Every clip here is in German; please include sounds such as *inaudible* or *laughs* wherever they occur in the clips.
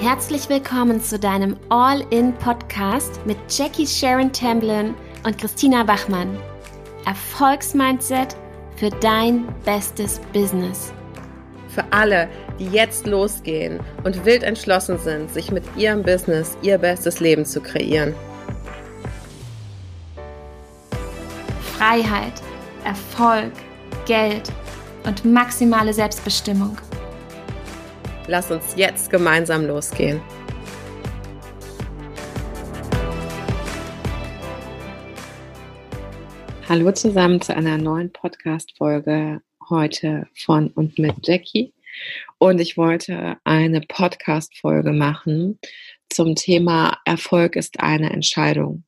Herzlich willkommen zu deinem All-In-Podcast mit Jackie Sharon Tamblin und Christina Bachmann. Erfolgsmindset für dein bestes Business. Für alle, die jetzt losgehen und wild entschlossen sind, sich mit ihrem Business ihr bestes Leben zu kreieren. Freiheit, Erfolg, Geld und maximale Selbstbestimmung. Lass uns jetzt gemeinsam losgehen. Hallo zusammen zu einer neuen Podcast-Folge heute von und mit Jackie. Und ich wollte eine Podcast-Folge machen zum Thema Erfolg ist eine Entscheidung.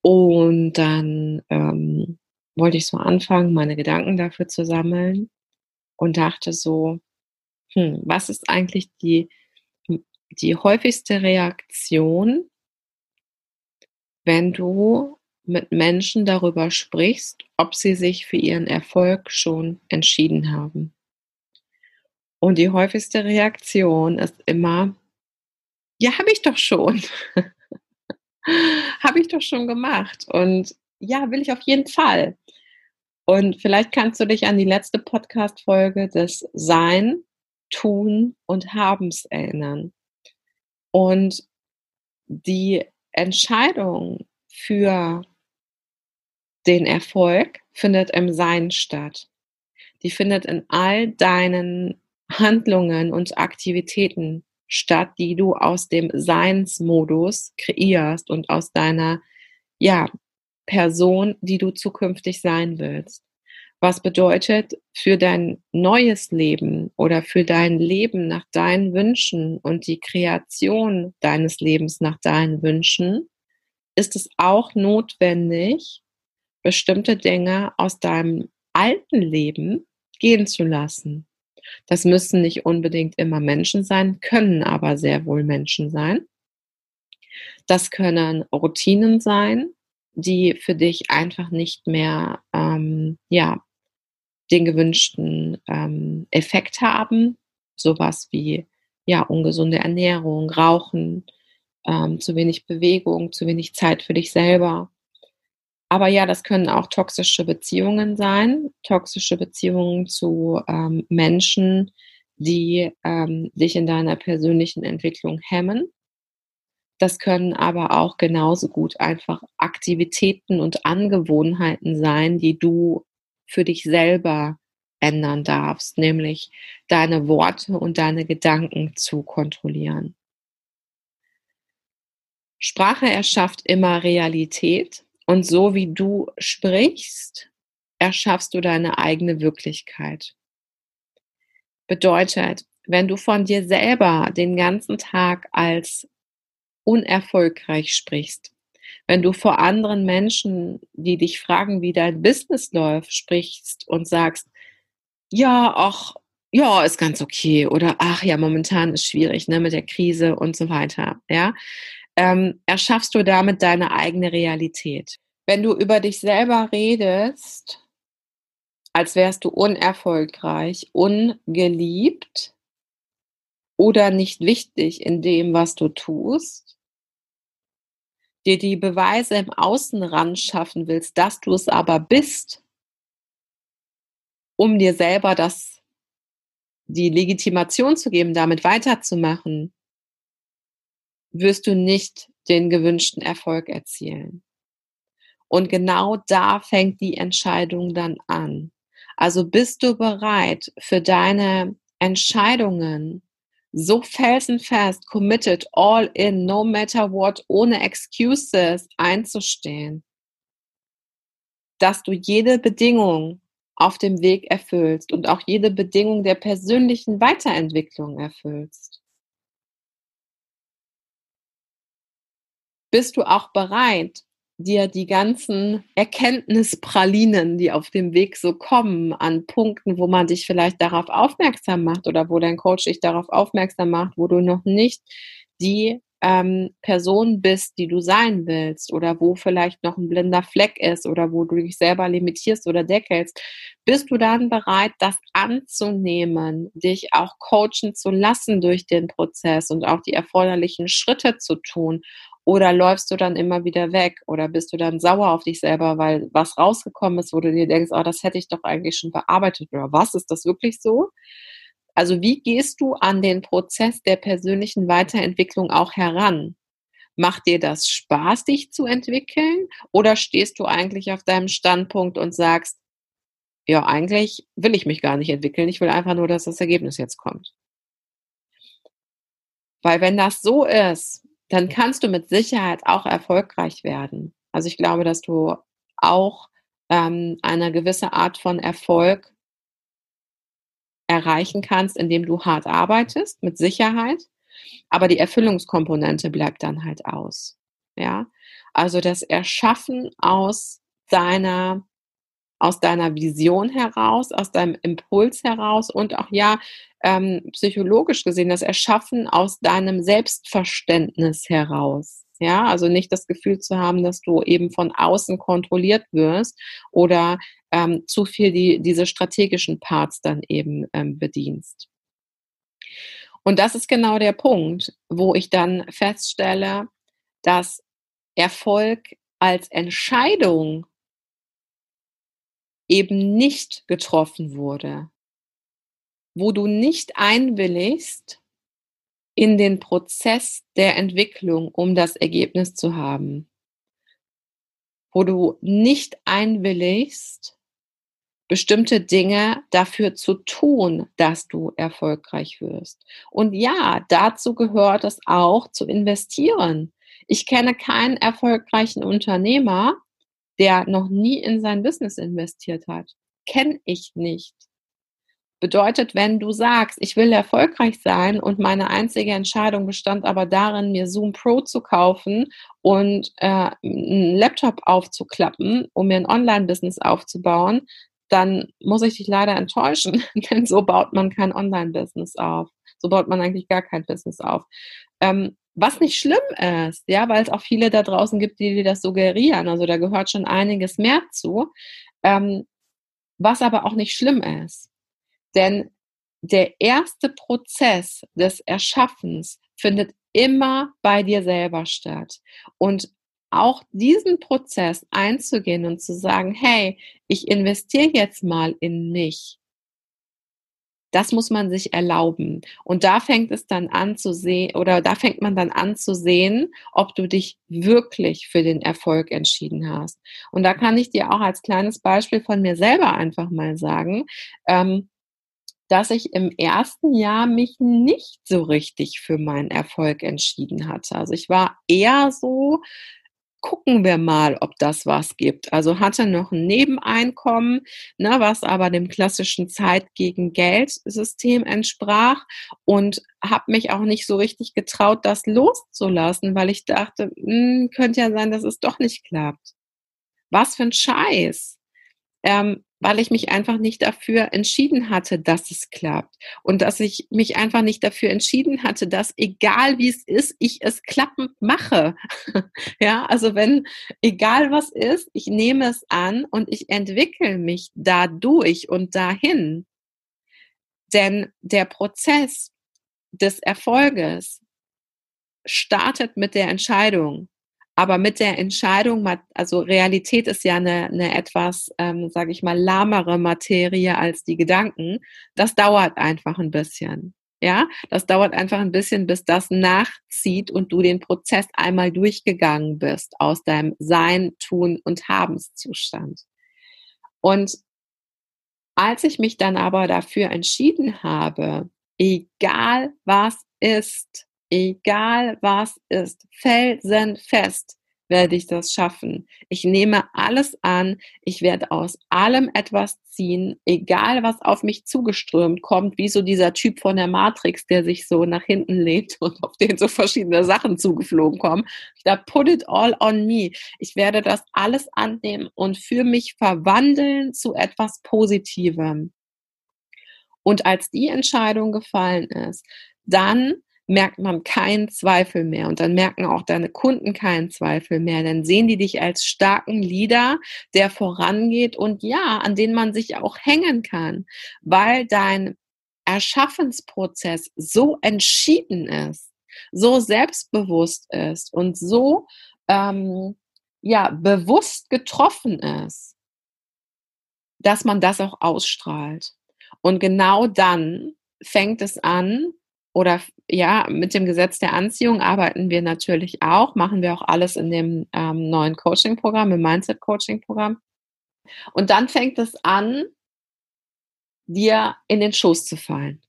Und dann ähm, wollte ich so anfangen, meine Gedanken dafür zu sammeln und dachte so, hm, was ist eigentlich die, die häufigste Reaktion, wenn du mit Menschen darüber sprichst, ob sie sich für ihren Erfolg schon entschieden haben? Und die häufigste Reaktion ist immer, ja, habe ich doch schon. *laughs* Habe ich doch schon gemacht. Und ja, will ich auf jeden Fall. Und vielleicht kannst du dich an die letzte Podcast-Folge des Sein, Tun und Habens erinnern. Und die Entscheidung für den Erfolg findet im Sein statt. Die findet in all deinen Handlungen und Aktivitäten statt, die du aus dem Seinsmodus kreierst und aus deiner, ja, Person, die du zukünftig sein willst. Was bedeutet für dein neues Leben oder für dein Leben nach deinen Wünschen und die Kreation deines Lebens nach deinen Wünschen, ist es auch notwendig, bestimmte Dinge aus deinem alten Leben gehen zu lassen. Das müssen nicht unbedingt immer Menschen sein, können aber sehr wohl Menschen sein. Das können Routinen sein, die für dich einfach nicht mehr ähm, ja, den gewünschten ähm, Effekt haben. Sowas wie ja, ungesunde Ernährung, Rauchen, ähm, zu wenig Bewegung, zu wenig Zeit für dich selber. Aber ja, das können auch toxische Beziehungen sein, toxische Beziehungen zu ähm, Menschen, die ähm, dich in deiner persönlichen Entwicklung hemmen. Das können aber auch genauso gut einfach Aktivitäten und Angewohnheiten sein, die du für dich selber ändern darfst, nämlich deine Worte und deine Gedanken zu kontrollieren. Sprache erschafft immer Realität und so wie du sprichst, erschaffst du deine eigene Wirklichkeit. Bedeutet, wenn du von dir selber den ganzen Tag als unerfolgreich sprichst, wenn du vor anderen Menschen, die dich fragen, wie dein Business läuft, sprichst und sagst, ja, ach, ja, ist ganz okay oder ach ja, momentan ist schwierig, ne, mit der Krise und so weiter, ja, ähm, erschaffst du damit deine eigene Realität. Wenn du über dich selber redest, als wärst du unerfolgreich, ungeliebt oder nicht wichtig in dem, was du tust, dir die Beweise im Außen ran schaffen willst, dass du es aber bist, um dir selber das, die Legitimation zu geben, damit weiterzumachen, wirst du nicht den gewünschten Erfolg erzielen. Und genau da fängt die Entscheidung dann an. Also bist du bereit für deine Entscheidungen so felsenfest, committed, all in, no matter what, ohne excuses einzustehen, dass du jede Bedingung auf dem Weg erfüllst und auch jede Bedingung der persönlichen Weiterentwicklung erfüllst. Bist du auch bereit, dir die ganzen Erkenntnispralinen, die auf dem Weg so kommen, an Punkten, wo man dich vielleicht darauf aufmerksam macht oder wo dein Coach dich darauf aufmerksam macht, wo du noch nicht die ähm, Person bist, die du sein willst oder wo vielleicht noch ein blinder Fleck ist oder wo du dich selber limitierst oder deckelst, bist du dann bereit, das anzunehmen, dich auch coachen zu lassen durch den Prozess und auch die erforderlichen Schritte zu tun? Oder läufst du dann immer wieder weg oder bist du dann sauer auf dich selber, weil was rausgekommen ist, wo du dir denkst, oh, das hätte ich doch eigentlich schon bearbeitet oder was? Ist das wirklich so? Also wie gehst du an den Prozess der persönlichen Weiterentwicklung auch heran? Macht dir das Spaß, dich zu entwickeln? Oder stehst du eigentlich auf deinem Standpunkt und sagst, ja, eigentlich will ich mich gar nicht entwickeln, ich will einfach nur, dass das Ergebnis jetzt kommt. Weil wenn das so ist, dann kannst du mit Sicherheit auch erfolgreich werden. Also ich glaube, dass du auch ähm, eine gewisse Art von Erfolg erreichen kannst, indem du hart arbeitest, mit Sicherheit. Aber die Erfüllungskomponente bleibt dann halt aus. Ja, also das Erschaffen aus deiner aus deiner Vision heraus, aus deinem Impuls heraus und auch ja ähm, psychologisch gesehen das Erschaffen aus deinem Selbstverständnis heraus. Ja, also nicht das Gefühl zu haben, dass du eben von außen kontrolliert wirst oder ähm, zu viel die, diese strategischen Parts dann eben ähm, bedienst. Und das ist genau der Punkt, wo ich dann feststelle, dass Erfolg als Entscheidung eben nicht getroffen wurde, wo du nicht einwilligst in den Prozess der Entwicklung, um das Ergebnis zu haben, wo du nicht einwilligst, bestimmte Dinge dafür zu tun, dass du erfolgreich wirst. Und ja, dazu gehört es auch zu investieren. Ich kenne keinen erfolgreichen Unternehmer, der noch nie in sein Business investiert hat. Kenne ich nicht. Bedeutet, wenn du sagst, ich will erfolgreich sein und meine einzige Entscheidung bestand aber darin, mir Zoom Pro zu kaufen und äh, einen Laptop aufzuklappen, um mir ein Online-Business aufzubauen, dann muss ich dich leider enttäuschen, *laughs* denn so baut man kein Online-Business auf. So baut man eigentlich gar kein Business auf. Ähm, was nicht schlimm ist, ja, weil es auch viele da draußen gibt, die dir das suggerieren. Also da gehört schon einiges mehr zu. Ähm, was aber auch nicht schlimm ist. Denn der erste Prozess des Erschaffens findet immer bei dir selber statt. Und auch diesen Prozess einzugehen und zu sagen, hey, ich investiere jetzt mal in mich. Das muss man sich erlauben. Und da fängt es dann an zu sehen, oder da fängt man dann an zu sehen, ob du dich wirklich für den Erfolg entschieden hast. Und da kann ich dir auch als kleines Beispiel von mir selber einfach mal sagen, ähm, dass ich im ersten Jahr mich nicht so richtig für meinen Erfolg entschieden hatte. Also ich war eher so, gucken wir mal, ob das was gibt. Also hatte noch ein Nebeneinkommen, ne, was aber dem klassischen Zeit gegen Geld System entsprach und habe mich auch nicht so richtig getraut, das loszulassen, weil ich dachte, mh, hm, könnte ja sein, dass es doch nicht klappt. Was für ein Scheiß. Ähm, weil ich mich einfach nicht dafür entschieden hatte, dass es klappt. Und dass ich mich einfach nicht dafür entschieden hatte, dass egal wie es ist, ich es klappend mache. *laughs* ja, also wenn egal was ist, ich nehme es an und ich entwickle mich dadurch und dahin. Denn der Prozess des Erfolges startet mit der Entscheidung. Aber mit der Entscheidung, also Realität ist ja eine, eine etwas, ähm, sage ich mal, lahmere Materie als die Gedanken. Das dauert einfach ein bisschen. Ja, das dauert einfach ein bisschen, bis das nachzieht und du den Prozess einmal durchgegangen bist aus deinem Sein, Tun und Habenszustand. Und als ich mich dann aber dafür entschieden habe, egal was ist, egal was ist, felsenfest werde ich das schaffen. Ich nehme alles an, ich werde aus allem etwas ziehen, egal was auf mich zugeströmt kommt, wie so dieser Typ von der Matrix, der sich so nach hinten lehnt *laughs* und auf den so verschiedene Sachen zugeflogen kommen. Da put it all on me. Ich werde das alles annehmen und für mich verwandeln zu etwas Positivem. Und als die Entscheidung gefallen ist, dann merkt man keinen Zweifel mehr und dann merken auch deine Kunden keinen Zweifel mehr. Dann sehen die dich als starken Leader, der vorangeht und ja, an den man sich auch hängen kann, weil dein Erschaffensprozess so entschieden ist, so selbstbewusst ist und so ähm, ja bewusst getroffen ist, dass man das auch ausstrahlt. Und genau dann fängt es an, oder ja, mit dem Gesetz der Anziehung arbeiten wir natürlich auch, machen wir auch alles in dem ähm, neuen Coaching-Programm, im Mindset-Coaching-Programm. Und dann fängt es an, dir in den Schoß zu fallen.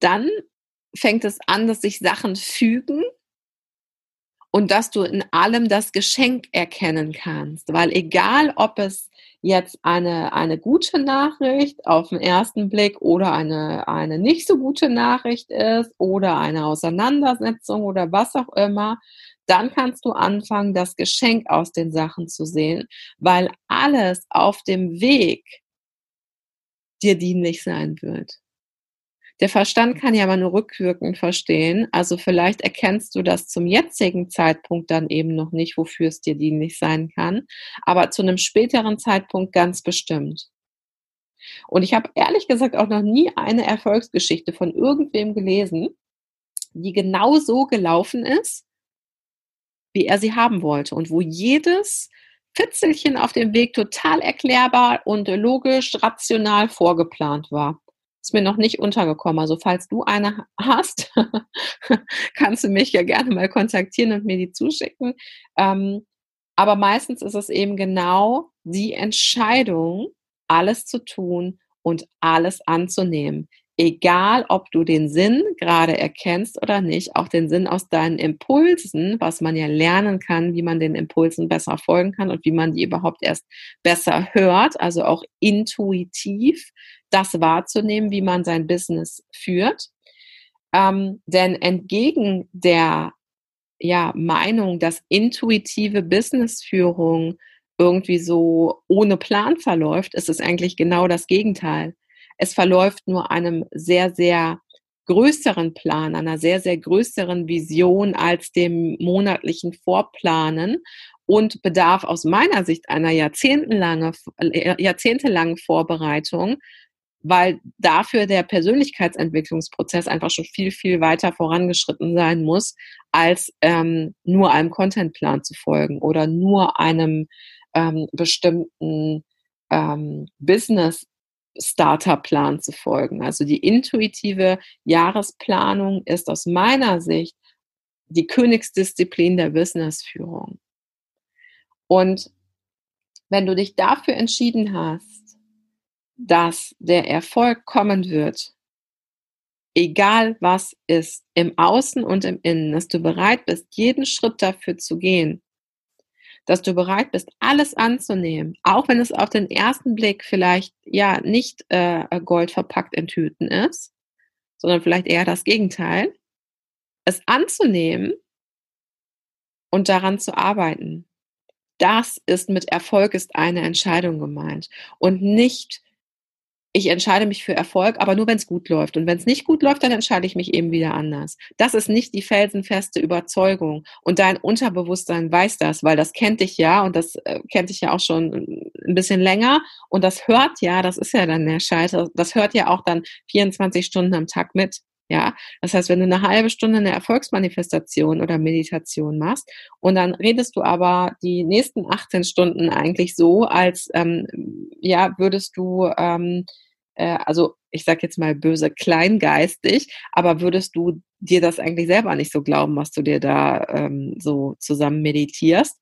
Dann fängt es an, dass sich Sachen fügen und dass du in allem das Geschenk erkennen kannst. Weil egal, ob es jetzt eine, eine gute Nachricht auf den ersten Blick oder eine, eine nicht so gute Nachricht ist oder eine Auseinandersetzung oder was auch immer, dann kannst du anfangen, das Geschenk aus den Sachen zu sehen, weil alles auf dem Weg dir dienlich sein wird. Der Verstand kann ja aber nur rückwirkend verstehen. Also vielleicht erkennst du das zum jetzigen Zeitpunkt dann eben noch nicht, wofür es dir dienlich sein kann, aber zu einem späteren Zeitpunkt ganz bestimmt. Und ich habe ehrlich gesagt auch noch nie eine Erfolgsgeschichte von irgendwem gelesen, die genau so gelaufen ist, wie er sie haben wollte und wo jedes Fitzelchen auf dem Weg total erklärbar und logisch, rational vorgeplant war. Ist mir noch nicht untergekommen. Also falls du eine hast, *laughs* kannst du mich ja gerne mal kontaktieren und mir die zuschicken. Ähm, aber meistens ist es eben genau die Entscheidung, alles zu tun und alles anzunehmen egal ob du den Sinn gerade erkennst oder nicht, auch den Sinn aus deinen Impulsen, was man ja lernen kann, wie man den Impulsen besser folgen kann und wie man die überhaupt erst besser hört, also auch intuitiv das wahrzunehmen, wie man sein Business führt. Ähm, denn entgegen der ja, Meinung, dass intuitive Businessführung irgendwie so ohne Plan verläuft, ist es eigentlich genau das Gegenteil. Es verläuft nur einem sehr, sehr größeren Plan, einer sehr, sehr größeren Vision als dem monatlichen Vorplanen und bedarf aus meiner Sicht einer äh, jahrzehntelangen Vorbereitung, weil dafür der Persönlichkeitsentwicklungsprozess einfach schon viel, viel weiter vorangeschritten sein muss, als ähm, nur einem Contentplan zu folgen oder nur einem ähm, bestimmten ähm, Business Starterplan zu folgen. Also die intuitive Jahresplanung ist aus meiner Sicht die Königsdisziplin der Businessführung. Und wenn du dich dafür entschieden hast, dass der Erfolg kommen wird, egal was ist, im Außen und im Innen, dass du bereit bist, jeden Schritt dafür zu gehen, dass du bereit bist, alles anzunehmen, auch wenn es auf den ersten Blick vielleicht ja nicht äh, Gold verpackt in Tüten ist, sondern vielleicht eher das Gegenteil, es anzunehmen und daran zu arbeiten. Das ist mit Erfolg ist eine Entscheidung gemeint und nicht ich entscheide mich für Erfolg, aber nur wenn es gut läuft. Und wenn es nicht gut läuft, dann entscheide ich mich eben wieder anders. Das ist nicht die felsenfeste Überzeugung. Und dein Unterbewusstsein weiß das, weil das kennt dich ja und das äh, kennt dich ja auch schon ein bisschen länger. Und das hört ja, das ist ja dann der Scheiter, das hört ja auch dann 24 Stunden am Tag mit. Ja, das heißt, wenn du eine halbe Stunde eine Erfolgsmanifestation oder Meditation machst und dann redest du aber die nächsten 18 Stunden eigentlich so, als ähm, ja würdest du ähm, äh, also ich sag jetzt mal böse kleingeistig, aber würdest du dir das eigentlich selber nicht so glauben, was du dir da ähm, so zusammen meditierst?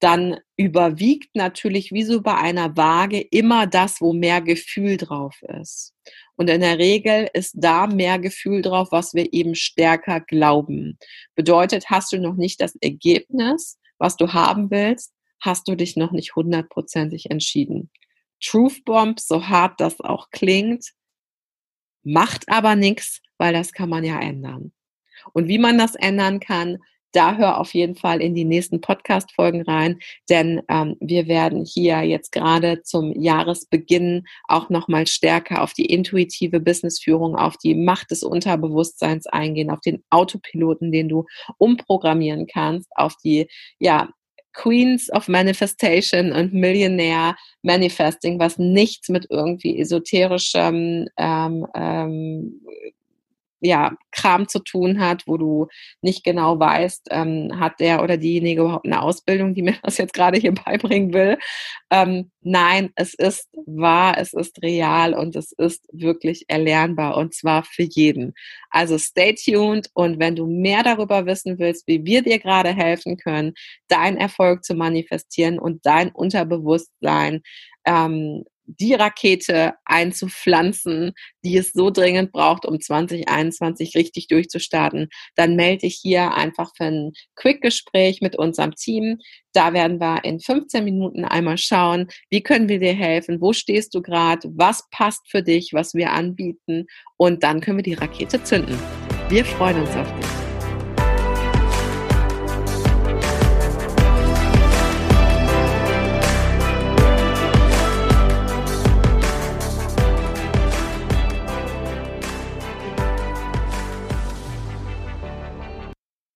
Dann überwiegt natürlich wie so bei einer Waage immer das, wo mehr Gefühl drauf ist. Und in der Regel ist da mehr Gefühl drauf, was wir eben stärker glauben. Bedeutet, hast du noch nicht das Ergebnis, was du haben willst, hast du dich noch nicht hundertprozentig entschieden. Truth Bomb, so hart das auch klingt, macht aber nichts, weil das kann man ja ändern. Und wie man das ändern kann, da hör auf jeden Fall in die nächsten Podcast-Folgen rein, denn ähm, wir werden hier jetzt gerade zum Jahresbeginn auch nochmal stärker auf die intuitive Businessführung, auf die Macht des Unterbewusstseins eingehen, auf den Autopiloten, den du umprogrammieren kannst, auf die, ja, Queens of Manifestation und Millionaire Manifesting, was nichts mit irgendwie esoterischem ähm, ähm, ja, Kram zu tun hat, wo du nicht genau weißt, ähm, hat der oder diejenige überhaupt eine Ausbildung, die *laughs* mir das jetzt gerade hier beibringen will. Ähm, nein, es ist wahr, es ist real und es ist wirklich erlernbar und zwar für jeden. Also stay tuned und wenn du mehr darüber wissen willst, wie wir dir gerade helfen können, deinen Erfolg zu manifestieren und dein Unterbewusstsein ähm, die Rakete einzupflanzen, die es so dringend braucht, um 2021 richtig durchzustarten, dann melde dich hier einfach für ein Quick-Gespräch mit unserem Team. Da werden wir in 15 Minuten einmal schauen, wie können wir dir helfen, wo stehst du gerade, was passt für dich, was wir anbieten und dann können wir die Rakete zünden. Wir freuen uns auf dich.